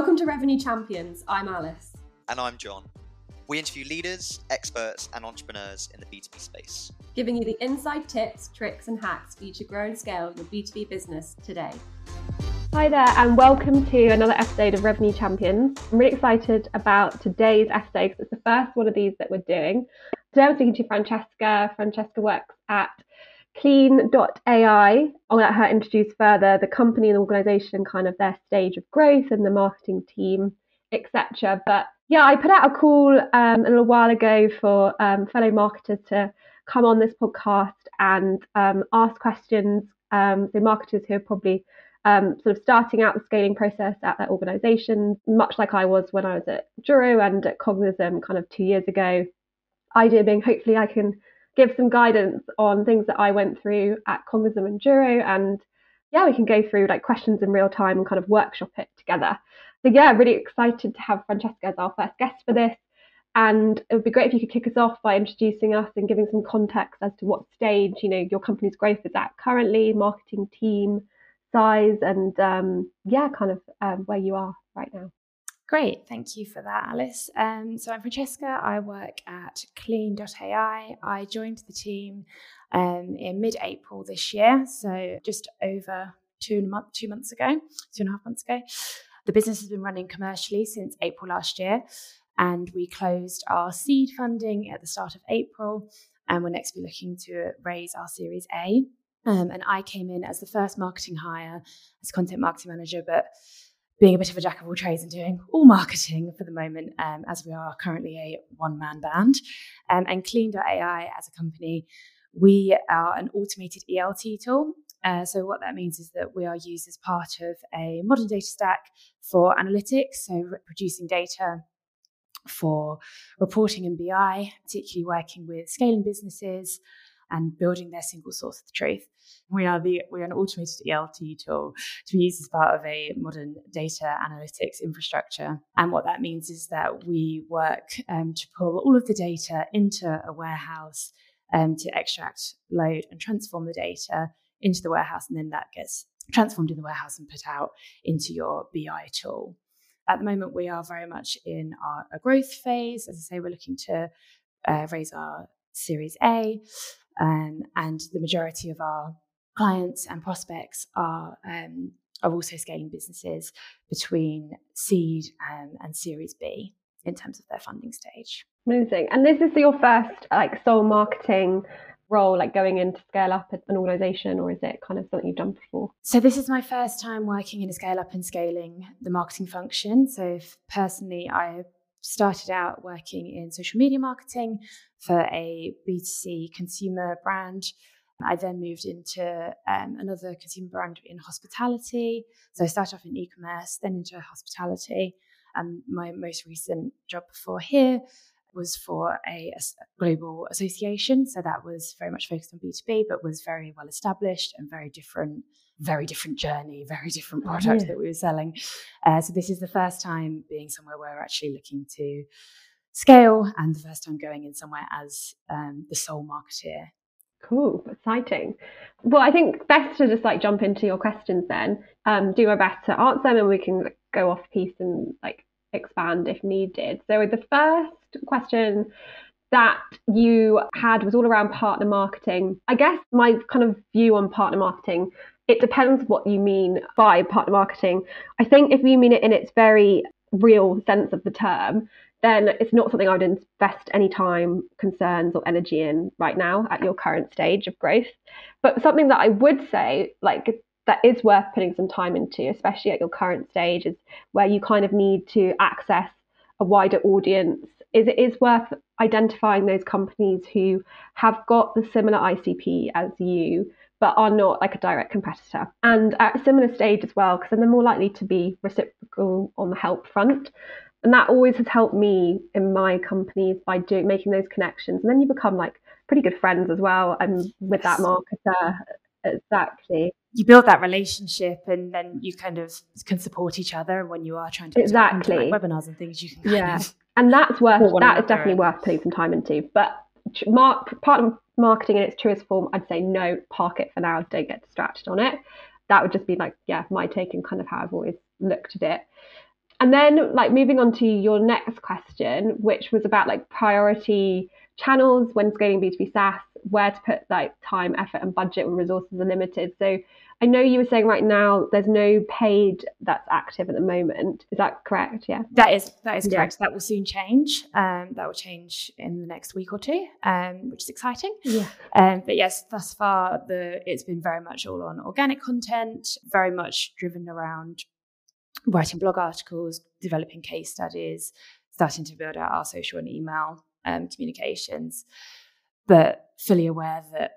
Welcome to Revenue Champions. I'm Alice. And I'm John. We interview leaders, experts, and entrepreneurs in the B2B space, giving you the inside tips, tricks, and hacks for you to grow and scale your B2B business today. Hi there, and welcome to another episode of Revenue Champions. I'm really excited about today's episode because it's the first one of these that we're doing. Today I'm speaking to Francesca. Francesca works at Clean.ai. I'll let her introduce further the company and organisation, kind of their stage of growth and the marketing team, etc. But yeah, I put out a call um, a little while ago for um, fellow marketers to come on this podcast and um, ask questions. Um, so marketers who are probably um, sort of starting out the scaling process at their organisations, much like I was when I was at Juro and at Cognism kind of two years ago. Idea being, hopefully, I can give some guidance on things that I went through at Cognism and Juro. And yeah, we can go through like questions in real time and kind of workshop it together. So yeah, really excited to have Francesca as our first guest for this. And it would be great if you could kick us off by introducing us and giving some context as to what stage, you know, your company's growth is at currently, marketing team size, and um, yeah, kind of um, where you are right now. Great, thank you for that, Alice. Um, so I'm Francesca. I work at Clean.ai. I joined the team um, in mid-April this year, so just over two month, two months ago, two and a half months ago. The business has been running commercially since April last year, and we closed our seed funding at the start of April, and we're next be looking to raise our Series A. Um, and I came in as the first marketing hire as content marketing manager, but being a bit of a jack of all trades and doing all marketing for the moment, um, as we are currently a one man band. Um, and Clean.ai as a company, we are an automated ELT tool. Uh, so, what that means is that we are used as part of a modern data stack for analytics, so producing data for reporting and BI, particularly working with scaling businesses and building their single source of the truth. We are the we are an automated ELT tool to be used as part of a modern data analytics infrastructure. And what that means is that we work um, to pull all of the data into a warehouse um, to extract, load, and transform the data into the warehouse, and then that gets transformed in the warehouse and put out into your BI tool. At the moment, we are very much in our a growth phase. As I say, we're looking to uh, raise our Series A. Um, and the majority of our clients and prospects are um, are also scaling businesses between seed um, and Series B in terms of their funding stage. Amazing. And this is your first like sole marketing role, like going in to scale up an organization, or is it kind of something you've done before? So this is my first time working in a scale up and scaling the marketing function. So personally, I started out working in social media marketing for a B2C consumer brand. I then moved into um, another consumer brand in hospitality. So I started off in e commerce, then into hospitality. And my most recent job before here was for a, a, global association. So that was very much focused on B2B, but was very well established and very different, very different journey, very different product yeah. that we were selling. Uh, so this is the first time being somewhere where we're actually looking to scale and the first time going in somewhere as um, the sole marketeer. Cool, exciting. Well, I think best to just like jump into your questions then. Um, do our best to answer them, and we can go off piece and like expand if needed. So with the first question that you had was all around partner marketing. I guess my kind of view on partner marketing, it depends what you mean by partner marketing. I think if you mean it in its very real sense of the term, then it's not something I would invest any time, concerns, or energy in right now at your current stage of growth. But something that I would say, like that is worth putting some time into, especially at your current stage, is where you kind of need to access a wider audience. Is it is worth identifying those companies who have got the similar ICP as you, but are not like a direct competitor, and at a similar stage as well, because then they're more likely to be reciprocal on the help front. And that always has helped me in my companies by doing making those connections. And then you become like pretty good friends as well and with that marketer. Exactly. You build that relationship and then you kind of can support each other and when you are trying to exactly like webinars and things you can yeah of and that's worth that is definitely worth putting some time into. But mark, part of marketing in its truest form i'd say no park it for now don't get distracted on it. That would just be like yeah my take and kind of how i've always looked at it. And then, like, moving on to your next question, which was about like priority channels when scaling B2B SaaS, where to put like time, effort, and budget when resources are limited. So, I know you were saying right now there's no paid that's active at the moment. Is that correct? Yeah. That is that is correct. Yeah. That will soon change. Um, that will change in the next week or two, um, which is exciting. Yeah. Um, but yes, thus far the it's been very much all on organic content, very much driven around writing blog articles, developing case studies, starting to build out our social and email um, communications, but fully aware that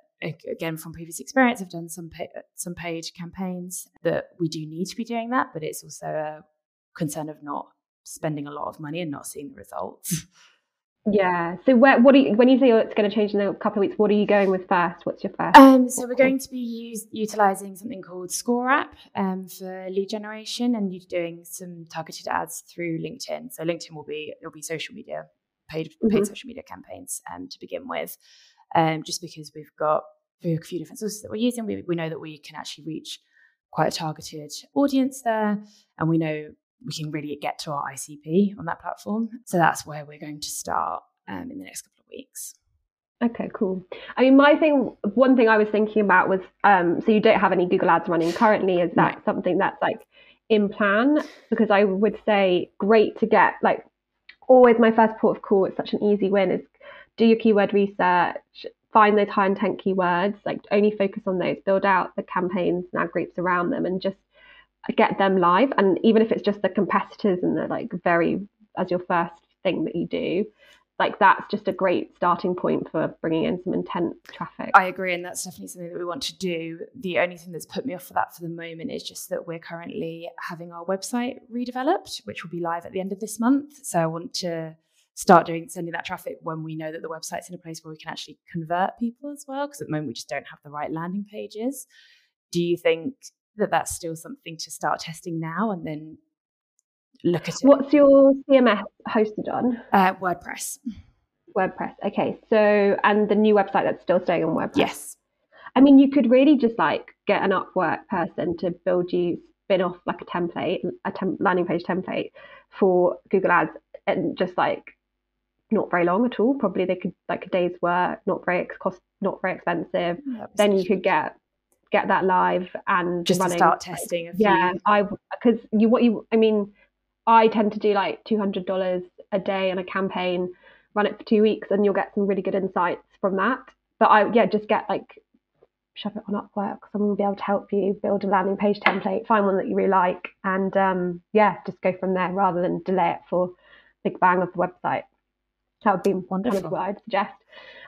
again from previous experience i've done some pay, some paid campaigns that we do need to be doing that but it's also a concern of not spending a lot of money and not seeing the results. Yeah so where, what do you, when you say it's going to change in a couple of weeks what are you going with first? What's your first um, so we're going to be use, utilizing something called ScoreApp um, for lead generation and you're doing some targeted ads through linkedin. So linkedin will be it'll be social media paid paid mm-hmm. social media campaigns um, to begin with um, just because we've got a few different sources that we're using. We, we know that we can actually reach quite a targeted audience there, and we know we can really get to our ICP on that platform. So that's where we're going to start um, in the next couple of weeks. Okay, cool. I mean, my thing, one thing I was thinking about was, um, so you don't have any Google Ads running currently. Is that no. something that's like in plan? Because I would say great to get like always my first port of call. It's such an easy win. Is do your keyword research, find those high intent keywords, like only focus on those, build out the campaigns and ad groups around them, and just uh, get them live. And even if it's just the competitors and the like very as your first thing that you do, like that's just a great starting point for bringing in some intent traffic. I agree, and that's definitely something that we want to do. The only thing that's put me off for that for the moment is just that we're currently having our website redeveloped, which will be live at the end of this month. So I want to start doing sending that traffic when we know that the website's in a place where we can actually convert people as well because at the moment we just don't have the right landing pages do you think that that's still something to start testing now and then look at it what's your cms hosted on uh, wordpress wordpress okay so and the new website that's still staying on wordpress yes i mean you could really just like get an upwork person to build you spin off like a template a temp- landing page template for google ads and just like not very long at all. Probably they could like a day's work, not very cost, not very expensive. then you could get get that live and just running. start testing. yeah, I because you what you I mean, I tend to do like two hundred dollars a day on a campaign, run it for two weeks, and you'll get some really good insights from that. But I yeah, just get like shove it on Upwork. Someone will be able to help you build a landing page template, find one that you really like, and um, yeah, just go from there rather than delay it for big bang of the website. That would be wonderful. Kind of what I'd suggest.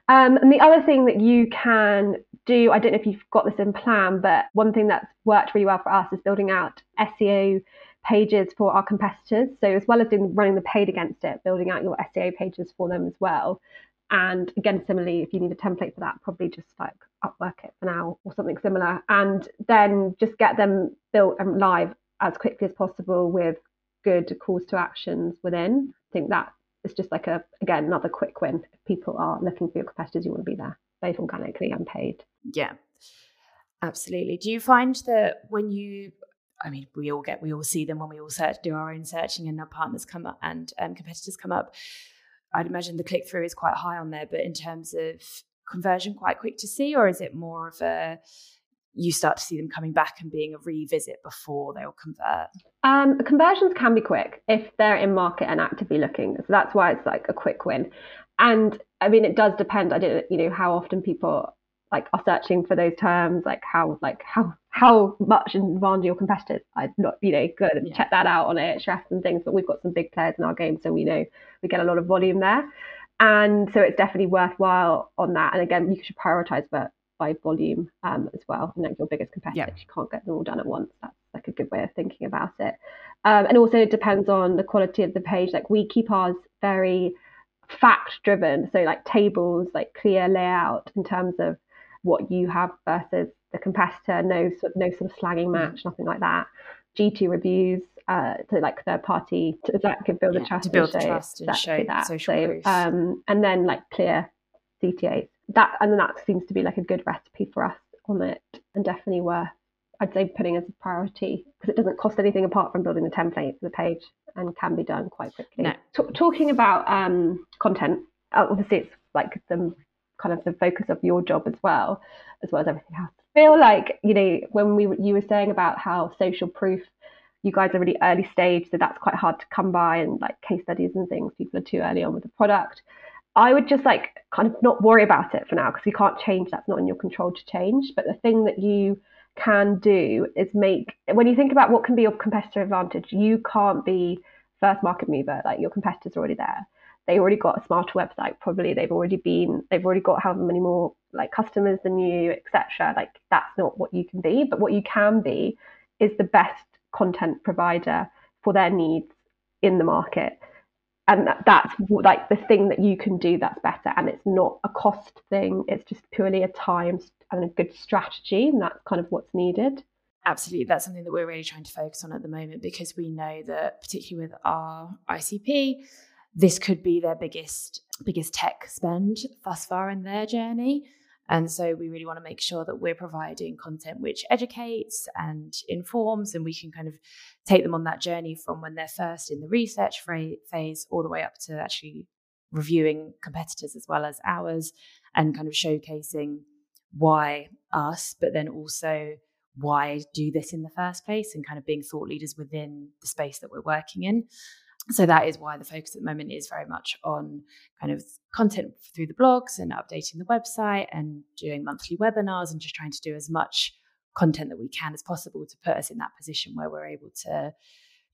Um, and the other thing that you can do, I don't know if you've got this in plan, but one thing that's worked really well for us is building out SEO pages for our competitors. So as well as doing running the paid against it, building out your SEO pages for them as well. And again, similarly, if you need a template for that, probably just like Upwork it for now or something similar. And then just get them built and live as quickly as possible with good calls to actions within. I think that is just like a again another quick win. If people are looking for your competitors, you want to be there, both organically and paid. Yeah, absolutely. Do you find that when you I mean, we all get, we all see them when we all search, do our own searching, and our partners come up and um, competitors come up. I'd imagine the click through is quite high on there, but in terms of conversion, quite quick to see, or is it more of a you start to see them coming back and being a revisit before they'll convert? Um, conversions can be quick if they're in market and actively looking. So that's why it's like a quick win. And I mean, it does depend. I don't, you know, how often people like are searching for those terms, like how, like how, how much in demand your competitors. I'm not, you know, good yeah. check that out on Ahrefs and things. But we've got some big players in our game, so we know we get a lot of volume there. And so it's definitely worthwhile on that. And again, you should prioritize but by volume um, as well. And like your biggest competitors, yeah. you can't get them all done at once. That's like a good way of thinking about it. Um, and also it depends on the quality of the page. Like we keep ours very fact driven, so like tables, like clear layout in terms of what you have versus the competitor. No sort no sort of slagging mm. match, nothing like that. G2 reviews, uh, to like third party to, that can build yeah, the trust to build the trust and show that. social so, proof. Um, and then like clear CTAs that and that seems to be like a good recipe for us on it and definitely worth I'd say putting as a priority because it doesn't cost anything apart from building the template for the page and can be done quite quickly. No. T- talking about um, content, obviously it's like the kind of the focus of your job as well, as well as everything else. I feel like you know when we you were saying about how social proof, you guys are really early stage, so that's quite hard to come by, and like case studies and things, people are too early on with the product. I would just like kind of not worry about it for now because you can't change. That's not in your control to change. But the thing that you can do is make when you think about what can be your competitive advantage, you can't be first market mover. Like your competitors are already there. They already got a smarter website. Probably they've already been. They've already got however many more like customers than you, etc. Like that's not what you can be. But what you can be is the best content provider for their needs in the market and that, that's like the thing that you can do that's better and it's not a cost thing it's just purely a time and a good strategy and that's kind of what's needed absolutely that's something that we're really trying to focus on at the moment because we know that particularly with our icp this could be their biggest biggest tech spend thus far in their journey. And so we really want to make sure that we're providing content which educates and informs, and we can kind of take them on that journey from when they're first in the research phase all the way up to actually reviewing competitors as well as ours and kind of showcasing why us, but then also why do this in the first place and kind of being thought leaders within the space that we're working in so that is why the focus at the moment is very much on kind of content through the blogs and updating the website and doing monthly webinars and just trying to do as much content that we can as possible to put us in that position where we're able to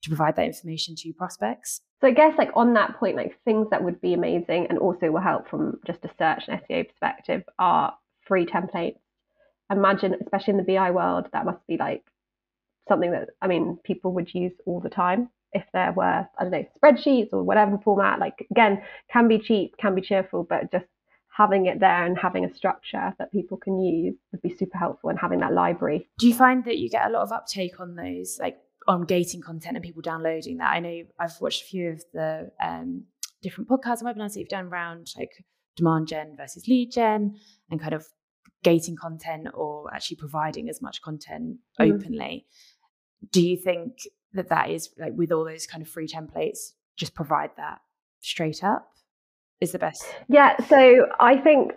to provide that information to prospects. So I guess like on that point, like things that would be amazing and also will help from just a search and SEO perspective are free templates. Imagine, especially in the BI world, that must be like something that I mean people would use all the time if there were, I don't know, spreadsheets or whatever format, like again, can be cheap, can be cheerful, but just having it there and having a structure that people can use would be super helpful and having that library. Do you find that you get a lot of uptake on those, like on gating content and people downloading that? I know I've watched a few of the um, different podcasts and webinars that you've done around like demand gen versus lead gen and kind of gating content or actually providing as much content mm-hmm. openly. Do you think that that is like with all those kind of free templates just provide that straight up is the best? Yeah so i think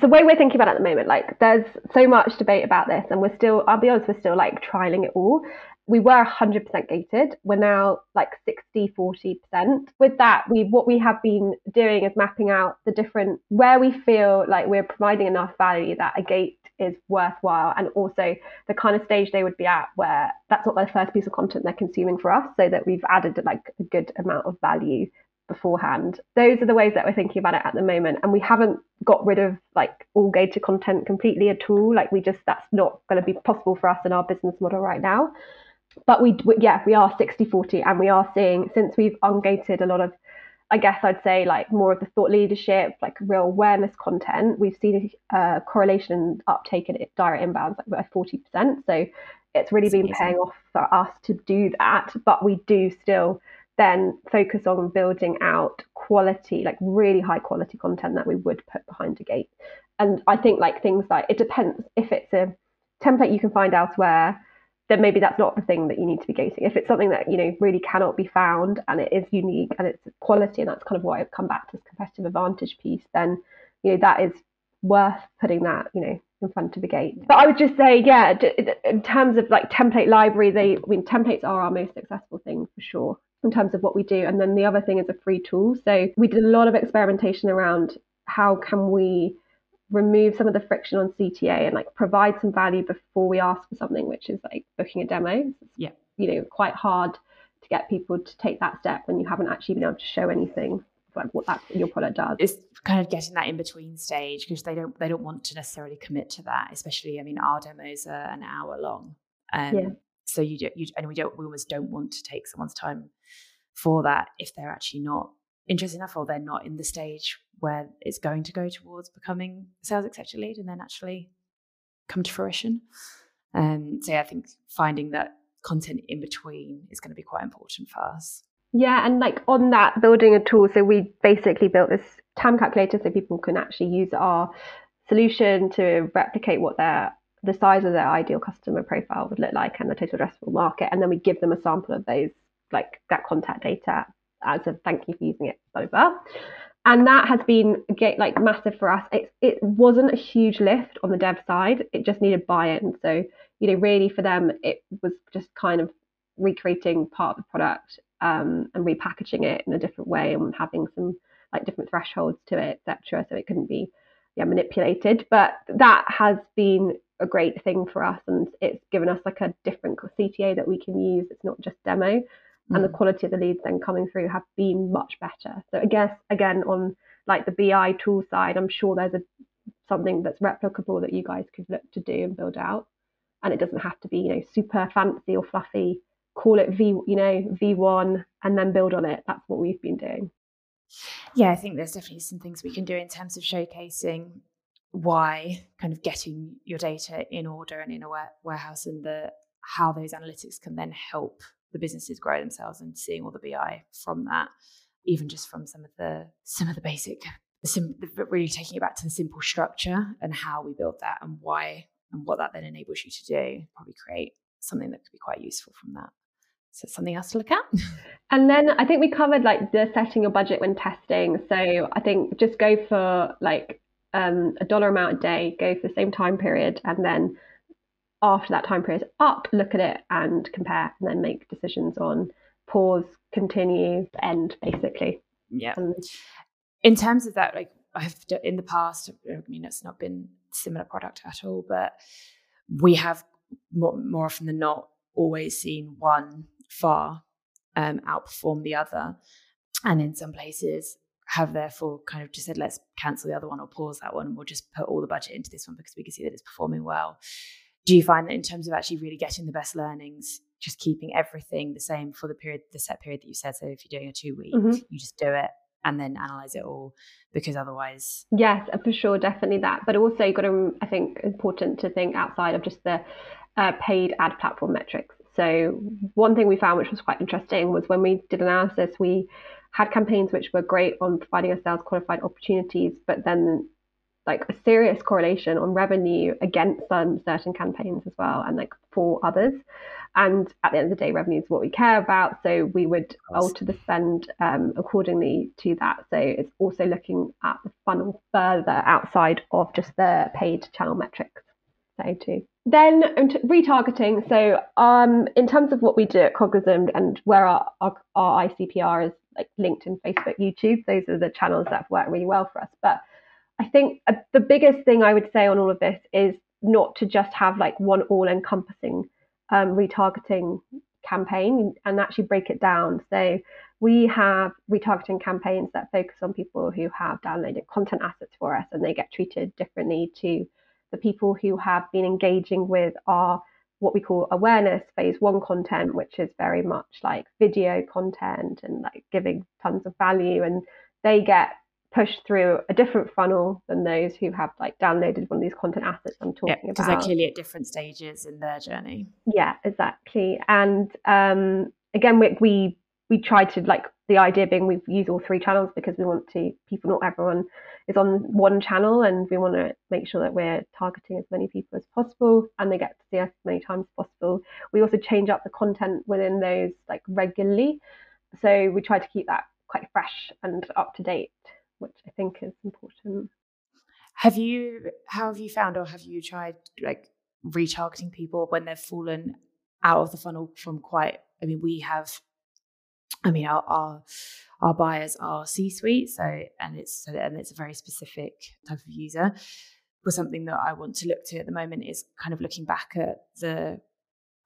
the way we're thinking about it at the moment like there's so much debate about this and we're still i'll be honest we're still like trialing it all. We were 100% gated. We're now like 60 40% with that we what we have been doing is mapping out the different where we feel like we're providing enough value that a gate is worthwhile and also the kind of stage they would be at where that's not their first piece of content they're consuming for us so that we've added like a good amount of value beforehand. Those are the ways that we're thinking about it at the moment and we haven't got rid of like all gated content completely at all. Like we just that's not going to be possible for us in our business model right now. But we yeah we are 60 40 and we are seeing since we've ungated a lot of I guess I'd say like more of the thought leadership, like real awareness content. We've seen a correlation uptake in direct inbounds like by 40%. So it's really been amazing. paying off for us to do that. But we do still then focus on building out quality, like really high quality content that we would put behind a gate. And I think like things like it depends if it's a template you can find elsewhere then maybe that's not the thing that you need to be gating. If it's something that you know really cannot be found and it is unique and it's quality, and that's kind of why I've come back to this competitive advantage piece, then you know that is worth putting that you know in front of the gate. But I would just say, yeah, in terms of like template library, they I mean templates are our most successful thing for sure in terms of what we do. And then the other thing is a free tool. So we did a lot of experimentation around how can we remove some of the friction on CTA and like provide some value before we ask for something, which is like booking a demo. Yeah. You know, quite hard to get people to take that step when you haven't actually been able to show anything like what that your product does. It's kind of getting that in between stage because they don't they don't want to necessarily commit to that. Especially, I mean, our demos are an hour long. Um, yeah. So you do, you and we don't we almost don't want to take someone's time for that if they're actually not interested enough or they're not in the stage where it's going to go towards becoming sales executive lead and then actually come to fruition. Um, so yeah, I think finding that content in between is going to be quite important for us. Yeah, and like on that, building a tool. So we basically built this TAM calculator so people can actually use our solution to replicate what their the size of their ideal customer profile would look like and the total addressable market. And then we give them a sample of those, like that contact data as a thank you for using it, blah, blah. And that has been like massive for us. It, it wasn't a huge lift on the dev side. It just needed buy-in. So, you know, really for them, it was just kind of recreating part of the product um, and repackaging it in a different way and having some like different thresholds to it, etc. So it couldn't be yeah manipulated. But that has been a great thing for us, and it's given us like a different CTA that we can use. It's not just demo, mm. and the mm. quality of the leads then coming through have been much better. So I guess again on like the BI tool side, I'm sure there's a something that's replicable that you guys could look to do and build out. And it doesn't have to be, you know, super fancy or fluffy. Call it V, you know, V1 and then build on it. That's what we've been doing. Yeah, I think there's definitely some things we can do in terms of showcasing why kind of getting your data in order and in a warehouse and the how those analytics can then help the businesses grow themselves and seeing all the BI from that, even just from some of the some of the basic, the sim, really taking it back to the simple structure and how we build that and why and what that then enables you to do. Probably create something that could be quite useful from that. So something else to look at. And then I think we covered like the setting your budget when testing. So I think just go for like um, a dollar amount a day, go for the same time period, and then after that time period up, look at it and compare, and then make decisions on pause, continue, end, basically. Yeah. Um, in terms of that, like I've in the past, I mean, it's not been similar product at all, but we have more, more often than not always seen one far um, outperform the other. And in some places, have therefore kind of just said, let's cancel the other one or pause that one, and we'll just put all the budget into this one because we can see that it's performing well. Do you find that in terms of actually really getting the best learnings, just keeping everything the same for the period, the set period that you said? So if you're doing a two week, mm-hmm. you just do it and then analyze it all because otherwise yes for sure definitely that but also you've got to i think important to think outside of just the uh, paid ad platform metrics so one thing we found, which was quite interesting, was when we did analysis, we had campaigns which were great on providing ourselves qualified opportunities, but then like a serious correlation on revenue against some certain campaigns as well, and like for others. And at the end of the day, revenue is what we care about. So we would alter the spend um, accordingly to that. So it's also looking at the funnel further outside of just the paid channel metrics. So too. Then retargeting. So, um, in terms of what we do at Cognism and where our, our, our ICPR is like LinkedIn, Facebook, YouTube, those are the channels that have worked really well for us. But I think uh, the biggest thing I would say on all of this is not to just have like one all-encompassing um, retargeting campaign and actually break it down. So we have retargeting campaigns that focus on people who have downloaded content assets for us and they get treated differently to the people who have been engaging with our what we call awareness phase one content, which is very much like video content and like giving tons of value. And they get pushed through a different funnel than those who have like downloaded one of these content assets I'm talking yeah, about. Because they're clearly at different stages in their journey. Yeah, exactly. And um, again, we, we we try to like the idea being we use all three channels because we want to people not everyone is on one channel and we want to make sure that we're targeting as many people as possible and they get to see us as many times as possible we also change up the content within those like regularly so we try to keep that quite fresh and up to date which i think is important have you how have you found or have you tried like retargeting people when they've fallen out of the funnel from quite i mean we have I mean, our, our our buyers are C-suite, so and it's and it's a very specific type of user. But something that I want to look to at the moment is kind of looking back at the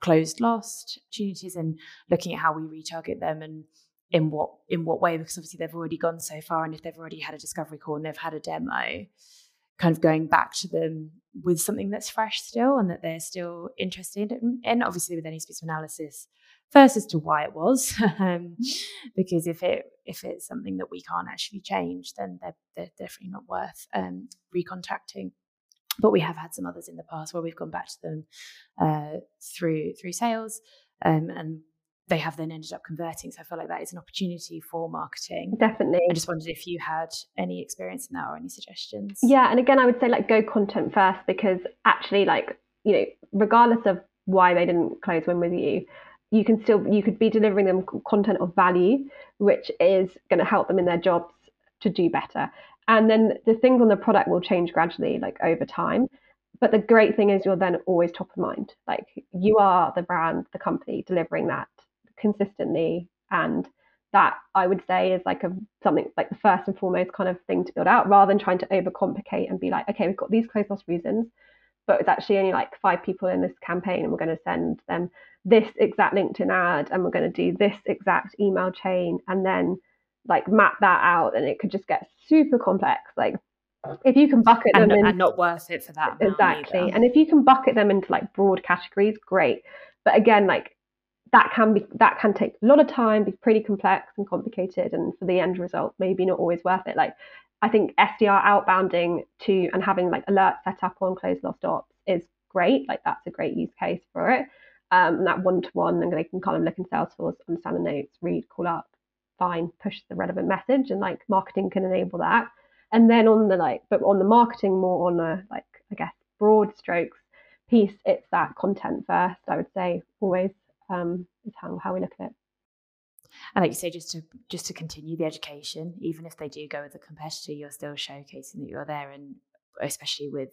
closed lost opportunities and looking at how we retarget them and in what in what way because obviously they've already gone so far and if they've already had a discovery call and they've had a demo kind of going back to them with something that's fresh still and that they're still interested in. And obviously with any of analysis first as to why it was um, because if it if it's something that we can't actually change then they're, they're definitely not worth um, recontacting but we have had some others in the past where we've gone back to them uh, through through sales um, and they have then ended up converting. So I feel like that is an opportunity for marketing. Definitely. I just wondered if you had any experience in that or any suggestions. Yeah, and again, I would say like go content first because actually, like you know, regardless of why they didn't close win with you, you can still you could be delivering them content of value, which is going to help them in their jobs to do better. And then the things on the product will change gradually, like over time. But the great thing is you're then always top of mind. Like you are the brand, the company delivering that consistently and that I would say is like a something like the first and foremost kind of thing to build out rather than trying to overcomplicate and be like, okay, we've got these close loss reasons, but it's actually only like five people in this campaign and we're going to send them this exact LinkedIn ad and we're going to do this exact email chain and then like map that out and it could just get super complex. Like if you can bucket and, them in, and not worth it for that. exactly. And if you can bucket them into like broad categories, great. But again, like that can be that can take a lot of time, be pretty complex and complicated, and for the end result, maybe not always worth it. Like I think SDR outbounding to and having like alerts set up on closed lost ops is great. Like that's a great use case for it. Um, and that one to one, and they can kind of look in Salesforce, understand the notes, read, call up, fine, push the relevant message, and like marketing can enable that. And then on the like, but on the marketing more on a like I guess broad strokes piece, it's that content first. I would say always um, is how, how we look at it. And like you say, just to just to continue the education, even if they do go with a competitor, you're still showcasing that you're there, and especially with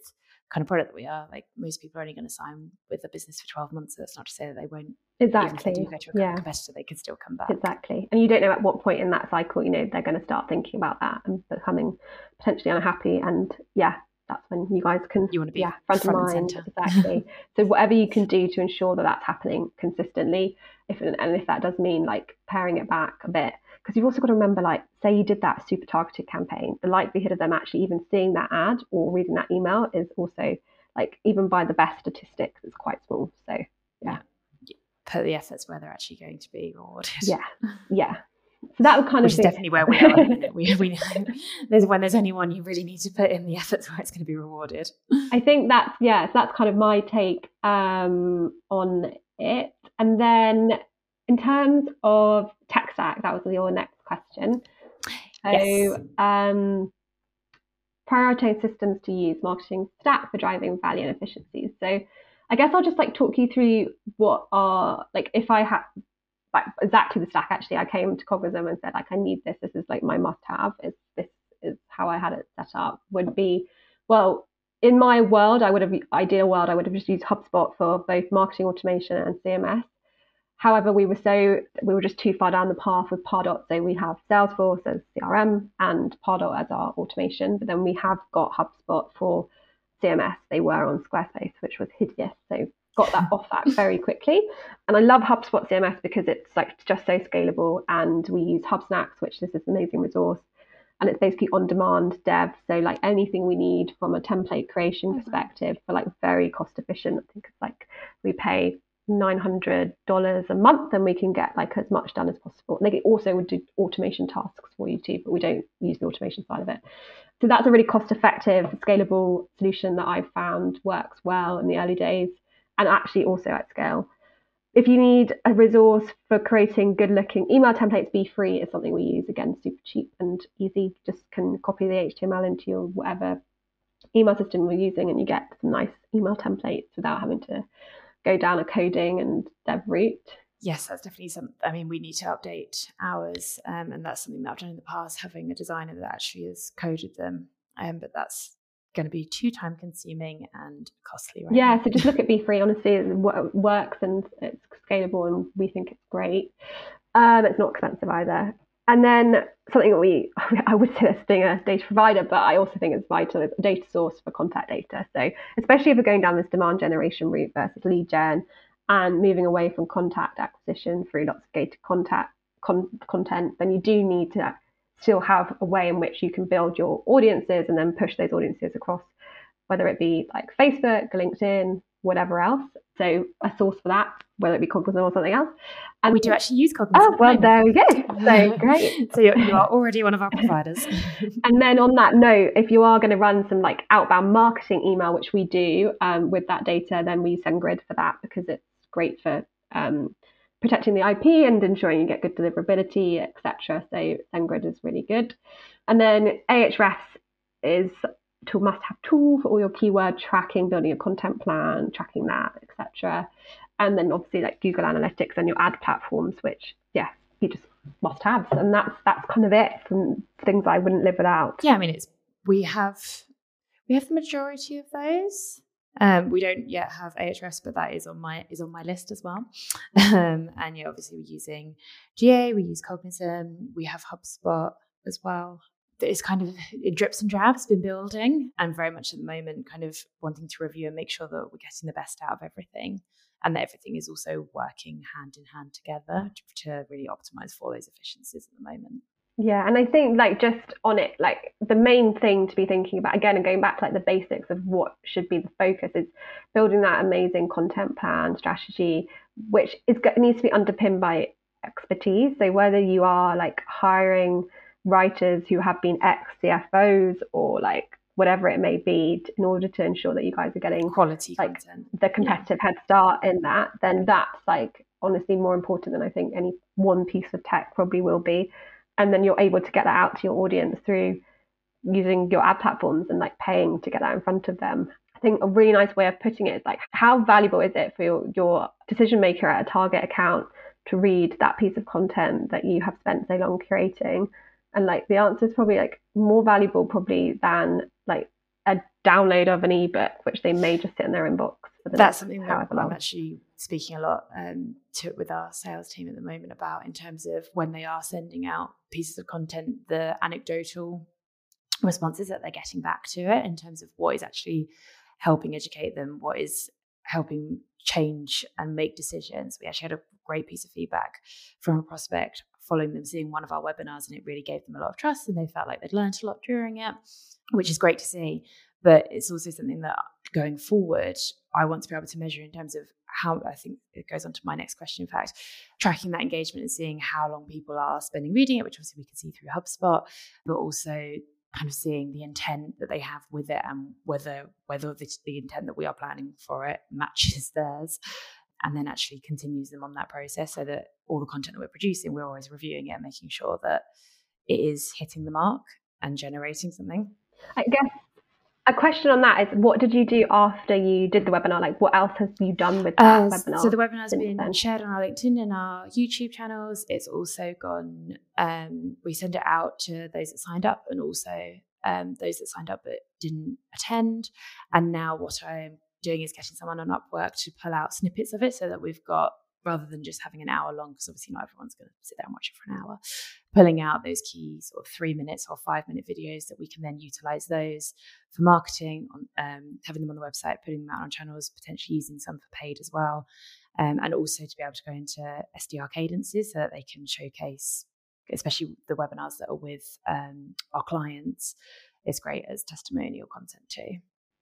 kind of product that we are, like most people are only going to sign with a business for 12 months. So that's not to say that they won't. Exactly. Even if they do go to a yeah. competitor, they can still come back. Exactly. And you don't know at what point in that cycle, you know, they're going to start thinking about that and becoming potentially unhappy. And yeah, that's when you guys can you want to be yeah front, front of mind exactly. So whatever you can do to ensure that that's happening consistently if and if that does mean like paring it back a bit because you've also got to remember like say you did that super targeted campaign the likelihood of them actually even seeing that ad or reading that email is also like even by the best statistics it's quite small. So yeah, yeah. put the efforts where they're actually going to be rewarded. Yeah. Yeah that would kind Which of definitely where we are. we, we, there's when there's anyone you really need to put in the efforts where it's going to be rewarded. I think that's yeah, that's kind of my take um, on it. And then in terms of tech stack, that was your next question. So yes. um, prioritize systems to use marketing stack for driving value and efficiencies. So I guess I'll just like talk you through what are like if I had like exactly the stack actually. I came to cognism and said like i need this. This is like my must have is this is how i had it set up. Would be well in my world i would have ideal world i would have just used hubspot for both marketing automation and cms however we were so we were just too far down the path with pardot. So we have salesforce as crm and pardot as our automation. But then we have got hubspot for cms they were on squarespace which was hideous. So got that off that very quickly. And I love HubSpot CMS because it's like just so scalable. And we use HubSnacks, which is this amazing resource. And it's basically on demand dev. So like anything we need from a template creation mm-hmm. perspective for like very cost efficient. I think it's like we pay $900 a month and we can get like as much done as possible. And they also would do automation tasks for you too, but we don't use the automation side of it. So that's a really cost effective, scalable solution that I've found works well in the early days and actually also at scale. If you need a resource for creating good looking email templates, Beefree is something we use. Again, super cheap and easy. Just can copy the HTML into your whatever email system we're using, and you get some nice email templates without having to go down a coding and dev route. Yes, that's definitely something. I mean, we need to update ours, um, and that's something that I've done in the past, having a designer that actually has coded them. Um, but that's going to be too time consuming and costly. Right yeah, now. so just look at Beefree. Honestly, it works and it's scalable, and we think it's great. Um, it's not expensive either. And then something that we, I would say this being a data provider, but I also think it's vital is a data source for contact data. So especially if we're going down this demand generation route versus lead gen and moving away from contact acquisition through lots of gated contact con- content, then you do need to still have a way in which you can build your audiences and then push those audiences across, whether it be like Facebook, LinkedIn, whatever else. So a source for that, whether it be Cognism or something else. And we do actually use Cognism. Oh, well, there we go. So great. so you're, you are already one of our providers. and then on that note, if you are going to run some like outbound marketing email, which we do um, with that data, then we use SendGrid for that because it's great for um, protecting the IP and ensuring you get good deliverability, etc. So SendGrid is really good. And then Ahrefs is to must-have tool for all your keyword tracking, building a content plan, tracking that, etc. And then obviously like Google Analytics and your ad platforms, which yeah, you just must haves, and that's that's kind of it from things I wouldn't live without. Yeah, I mean it's we have we have the majority of those. Um, we don't yet have Ahrefs, but that is on my is on my list as well. Um, and yeah, obviously we're using GA, we use Cognism, we have HubSpot as well. It's kind of it drips and drabs been building, and very much at the moment, kind of wanting to review and make sure that we're getting the best out of everything, and that everything is also working hand in hand together to, to really optimize for those efficiencies at the moment. Yeah, and I think like just on it, like the main thing to be thinking about again and going back to like the basics of what should be the focus is building that amazing content plan strategy, which is needs to be underpinned by expertise. So whether you are like hiring writers who have been ex CFOs or like whatever it may be in order to ensure that you guys are getting quality like content. the competitive yeah. head start in that, then that's like honestly more important than I think any one piece of tech probably will be and then you're able to get that out to your audience through using your ad platforms and like paying to get that in front of them. I think a really nice way of putting it is like how valuable is it for your, your decision maker at a target account to read that piece of content that you have spent so long creating? And like the answer is probably like more valuable probably than like download of an ebook, which they may just sit in their inbox. That's something that I'm actually speaking a lot um, to with our sales team at the moment about in terms of when they are sending out pieces of content, the anecdotal responses that they're getting back to it in terms of what is actually helping educate them, what is helping change and make decisions. We actually had a great piece of feedback from a prospect following them seeing one of our webinars, and it really gave them a lot of trust, and they felt like they'd learned a lot during it, which is great to see. But it's also something that going forward, I want to be able to measure in terms of how I think it goes on to my next question, in fact, tracking that engagement and seeing how long people are spending reading it, which obviously we can see through HubSpot, but also kind of seeing the intent that they have with it and whether whether the, the intent that we are planning for it matches theirs and then actually continues them on that process so that all the content that we're producing we're always reviewing it and making sure that it is hitting the mark and generating something. I guess a question on that is what did you do after you did the webinar? Like what else have you done with that uh, webinar so the webinar has been then? shared on our linkedin and our youtube channels. It's also gone um, we send it out to those that signed up and also um, those that signed up but didn't attend. And now what i'm doing is getting someone on upwork to pull out snippets of it so that we've got rather than just having an hour long, because obviously not everyone's going to sit there and watch it for an hour, pulling out those key sort of three minutes or five minute videos that we can then utilize those for marketing, um, having them on the website, putting them out on channels, potentially using some for paid as well. Um, and also to be able to go into SDR cadences so that they can showcase, especially the webinars that are with um, our clients, is great as testimonial content too.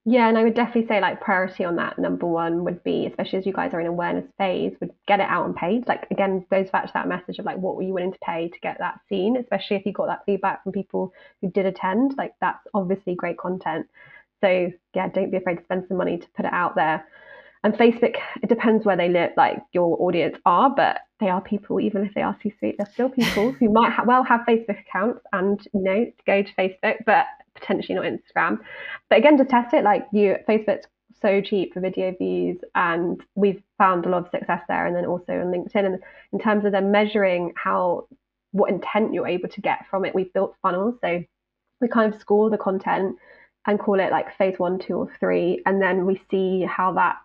Yeah, and I would definitely say like priority on that number one would be, especially as you guys are in awareness phase, would get it out on paid. Like again, goes back to that message of like what were you willing to pay to get that seen, especially if you got that feedback from people who did attend. Like that's obviously great content. So yeah, don't be afraid to spend some money to put it out there. And Facebook, it depends where they live, like your audience are, but they are people, even if they are C-suite, they're still people who might ha- well have Facebook accounts and you know go to Facebook, but potentially not Instagram. But again, to test it, like you, Facebook's so cheap for video views, and we've found a lot of success there. And then also on LinkedIn, and in terms of them measuring how what intent you're able to get from it, we've built funnels. So we kind of score the content and call it like phase one, two, or three, and then we see how that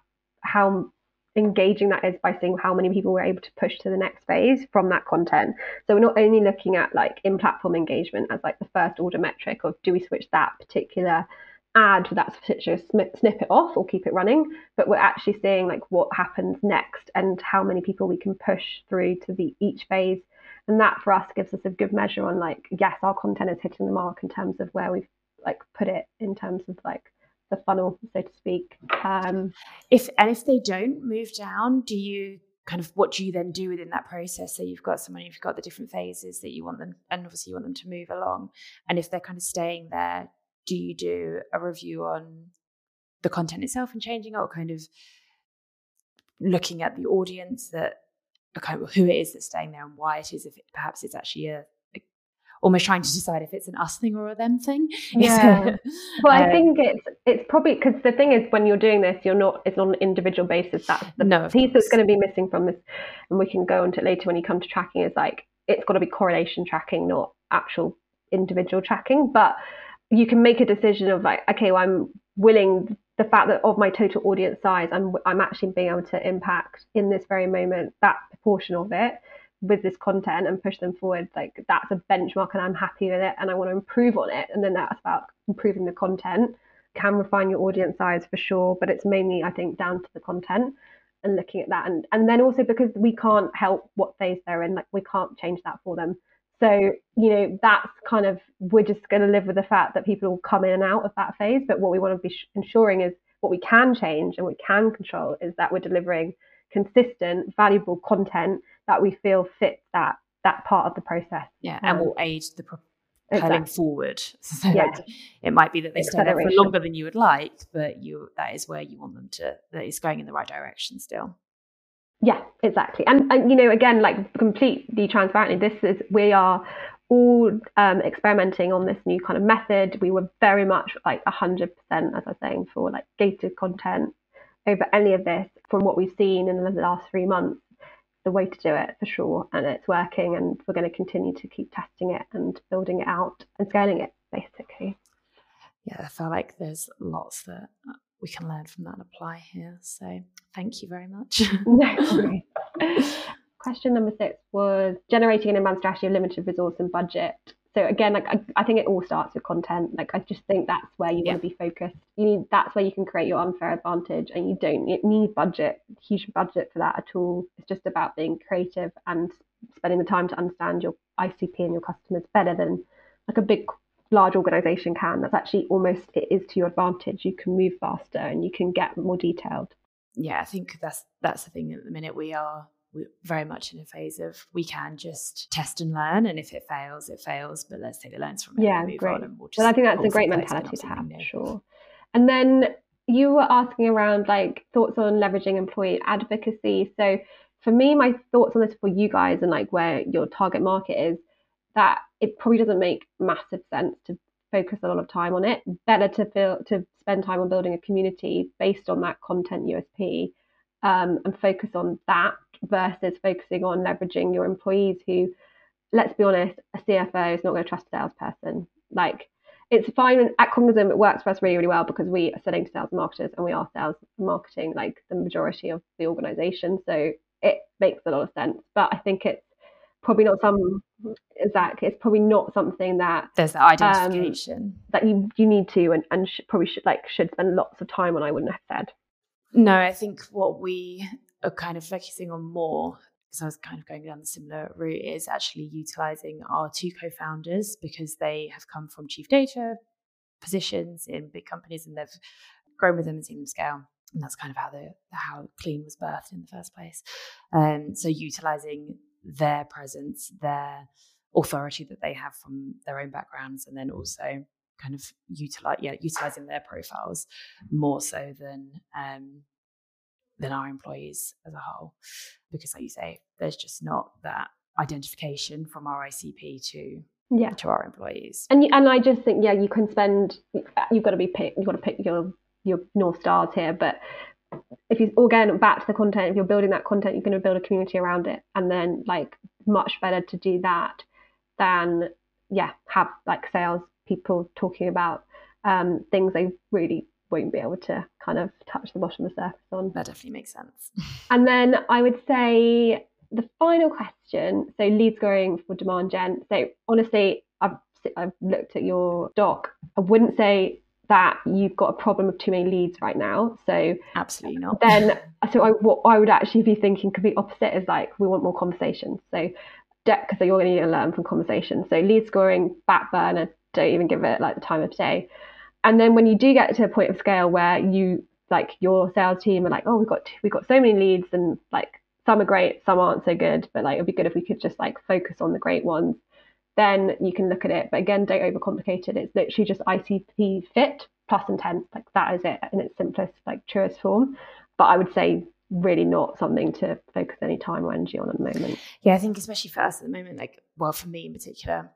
how engaging that is by seeing how many people we're able to push to the next phase from that content. So we're not only looking at like in platform engagement as like the first order metric of do we switch that particular ad that particular snippet off or keep it running, but we're actually seeing like what happens next and how many people we can push through to the each phase. And that for us gives us a good measure on like, yes, our content is hitting the mark in terms of where we've like put it in terms of like the funnel, so to speak. Um, if and if they don't move down, do you kind of what do you then do within that process? So you've got someone, you've got the different phases that you want them, and obviously you want them to move along. And if they're kind of staying there, do you do a review on the content itself and changing it, or kind of looking at the audience that okay, well, who it is that's staying there and why it is if it, perhaps it's actually a almost trying to decide if it's an us thing or a them thing. Yeah. well, I um, think it's it's probably because the thing is when you're doing this, you're not it's on an individual basis. That's the no, piece that's going to be missing from this, and we can go into it later when you come to tracking. Is like it's got to be correlation tracking, not actual individual tracking. But you can make a decision of like, okay, well, I'm willing the fact that of my total audience size, I'm I'm actually being able to impact in this very moment that portion of it with this content and push them forward. Like that's a benchmark, and I'm happy with it, and I want to improve on it. And then that's about improving the content. Can refine your audience size for sure, but it's mainly I think down to the content and looking at that, and and then also because we can't help what phase they're in, like we can't change that for them. So, you know, that's kind of, we're just going to live with the fact that people will come in and out of that phase. But what we want to be ensuring is what we can change and we can control is that we're delivering consistent, valuable content that we feel fits that that part of the process. Yeah, and will aid the propelling exactly. forward. So yeah. like, it might be that they stay there for longer than you would like, but you that is where you want them to that is going in the right direction still. Yeah, exactly. And, and you know, again, like completely transparently, this is we are all um, experimenting on this new kind of method. We were very much like 100%, as I was saying, for like gated content over any of this from what we've seen in the last three months. The way to do it for sure, and it's working, and we're going to continue to keep testing it and building it out and scaling it basically. Yeah, I feel like there's lots that we can learn from that and apply here. So thank you very much. No. Question number six was generating an inbound strategy of limited resource and budget. So again, like I, I, think it all starts with content. Like I just think that's where you yeah. want to be focused. You need that's where you can create your unfair advantage, and you don't need budget, huge budget for that at all. It's just about being creative and spending the time to understand your ICP and your customers better than like a big large organization can that's actually almost it is to your advantage you can move faster and you can get more detailed yeah i think that's that's the thing at the minute we are we're very much in a phase of we can just test and learn and if it fails it fails but let's take the learns from it yeah and move great. on and we'll well i think that's a great mentality to have for sure. And then you were asking around like thoughts on leveraging employee advocacy. So for me my thoughts on this for you guys and like where your target market is that it probably doesn't make massive sense to focus a lot of time on it. Better to feel to spend time on building a community based on that content USP um, and focus on that versus focusing on leveraging your employees who, let's be honest, a CFO is not going to trust a salesperson. Like it's fine at Cognism, it works for us really, really well because we are selling to sales marketers and we are sales marketing like the majority of the organization. So it makes a lot of sense. But I think it's probably not some exactly it's probably not something that there's that um, identification um, that you you need to and, and should, probably should like should spend lots of time on i wouldn't have said no i think what we are kind of focusing on more because i was kind of going down the similar route is actually utilizing our two co-founders because they have come from chief data positions in big companies and they've grown with them and seen them scale. And that's kind of how the how clean was birthed in the first place. Um, so utilizing their presence, their authority that they have from their own backgrounds, and then also kind of utilize yeah utilizing their profiles more so than um, than our employees as a whole, because like you say, there's just not that identification from our ICP to yeah to our employees. And and I just think yeah, you can spend you've got to be pick you've got to pick your your north stars here, but if you again back to the content, if you're building that content, you're going to build a community around it, and then like much better to do that than yeah have like sales people talking about um, things they really won't be able to kind of touch the bottom of the surface on. That definitely makes sense. and then I would say the final question. So lead scoring for demand gen. So honestly, I've I've looked at your doc. I wouldn't say that you've got a problem of too many leads right now. So absolutely not. Then, so I, what I would actually be thinking could be opposite is like we want more conversations. So Deck, because you're going to learn from conversations. So lead scoring, back burner, don't even give it like the time of day. And then when you do get to a point of scale where you like your sales team are like, oh, we've got we've got so many leads and like some are great, some aren't so good, but like it'd be good if we could just like focus on the great ones then you can look at it. But again, don't overcomplicate it. It's literally just ICP fit plus intent. Like that is it in its simplest, like truest form. But I would say really not something to focus any time or energy on at the moment. Yeah, I think especially for us at the moment, like well, for me in particular,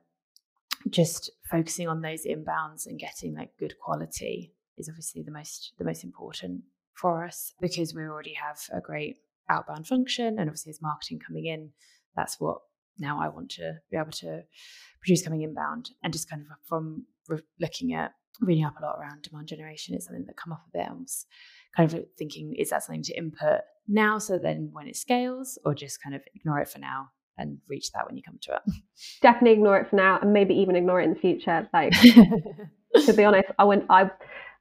just focusing on those inbounds and getting like good quality is obviously the most the most important for us because we already have a great outbound function and obviously as marketing coming in that's what now I want to be able to produce coming inbound and just kind of from re- looking at reading up a lot around demand generation it's something that come up a bit. I was kind of thinking, is that something to input now so then when it scales or just kind of ignore it for now and reach that when you come to it? Definitely ignore it for now and maybe even ignore it in the future. Like to be honest, I wouldn't I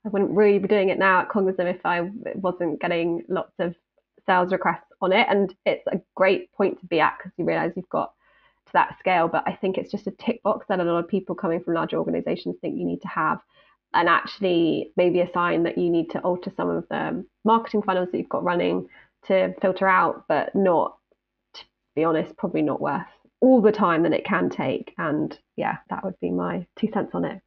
I wouldn't really be doing it now at Cognism if I wasn't getting lots of sales requests on it. And it's a great point to be at because you realize you've got to that scale. But I think it's just a tick box that a lot of people coming from larger organizations think you need to have. And actually, maybe a sign that you need to alter some of the marketing funnels that you've got running to filter out, but not, be honest, probably not worth all the time that it can take. And yeah, that would be my two cents on it.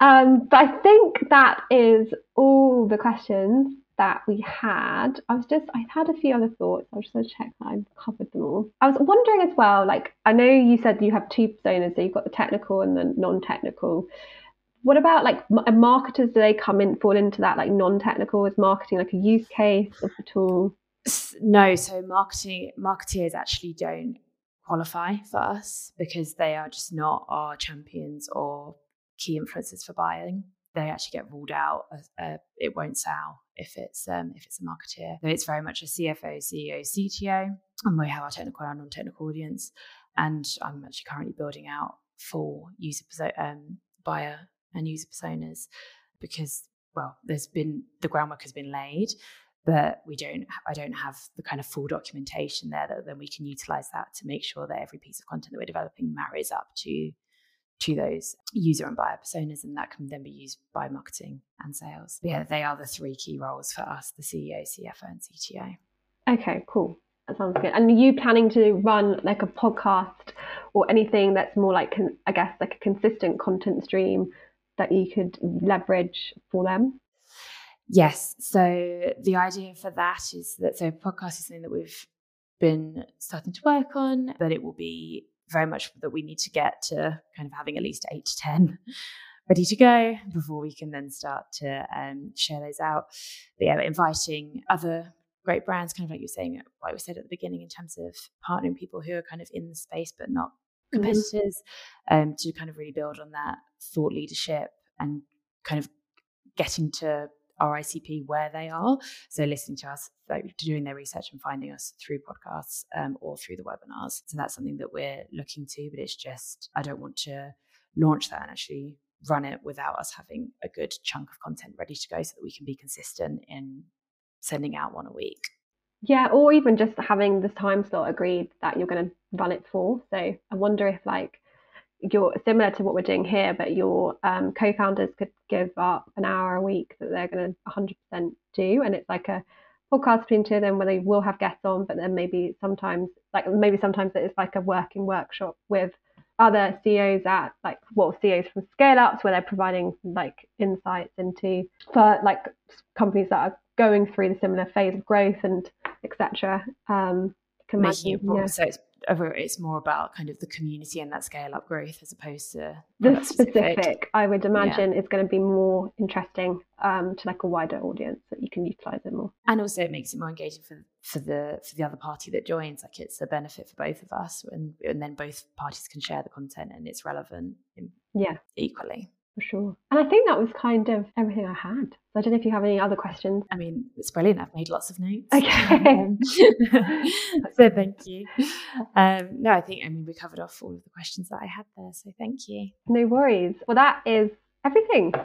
Um, but I think that is all the questions that we had. I was just, I had a few other thoughts. I was just going to check that I've covered them all. I was wondering as well, like, I know you said you have two personas, so you've got the technical and the non technical. What about like marketers? Do they come in, fall into that like non technical? Is marketing like a use case of the tool? No, so marketing marketeers actually don't qualify for us because they are just not our champions or key influencers for buying they actually get ruled out. Uh, it won't sell if it's um, if it's a marketeer. So it's very much a CFO, CEO, CTO, and we have our technical and non-technical audience. And I'm actually currently building out full user um, buyer and user personas because well, there's been the groundwork has been laid, but we don't I don't have the kind of full documentation there that then we can utilize that to make sure that every piece of content that we're developing marries up to to those user and buyer personas, and that can then be used by marketing and sales. But yeah, they are the three key roles for us the CEO, CFO, and CTO. Okay, cool. That sounds good. And are you planning to run like a podcast or anything that's more like, I guess, like a consistent content stream that you could leverage for them? Yes. So the idea for that is that so podcast is something that we've been starting to work on, but it will be very much that we need to get to kind of having at least eight to 10 ready to go before we can then start to um, share those out. But yeah, inviting other great brands, kind of like you were saying, like we said at the beginning, in terms of partnering people who are kind of in the space but not mm-hmm. competitors, mm-hmm. um, to kind of really build on that thought leadership and kind of getting to our ICP where they are. So listening to us, like doing their research and finding us through podcasts um, or through the webinars. So that's something that we're looking to, but it's just, I don't want to launch that and actually run it without us having a good chunk of content ready to go so that we can be consistent in sending out one a week. Yeah, or even just having the time slot agreed that you're going to run it for. So I wonder if like you're similar to what we're doing here, but your um, co-founders could give up an hour a week that they're going to 100% do, and it's like a podcast between two of them where they will have guests on, but then maybe sometimes, like maybe sometimes it's like a working workshop with other CEOs at like well CEOs from scale ups where they're providing like insights into for like companies that are going through the similar phase of growth and etc. Um, can imagine, yeah. so it's it's more about kind of the community and that scale up growth as opposed to the specific. specific. I would imagine yeah. is going to be more interesting um, to like a wider audience that you can utilize it more. And also, it makes it more engaging for for the for the other party that joins. Like it's a benefit for both of us, and and then both parties can share the content and it's relevant. yeah, equally for sure. And I think that was kind of everything I had. So I don't know if you have any other questions. I mean, it's brilliant. I've made lots of notes. Okay. so thank you. Um, no, I think, I mean, we covered off all of the questions that I had there. So thank you. No worries. Well, that is everything.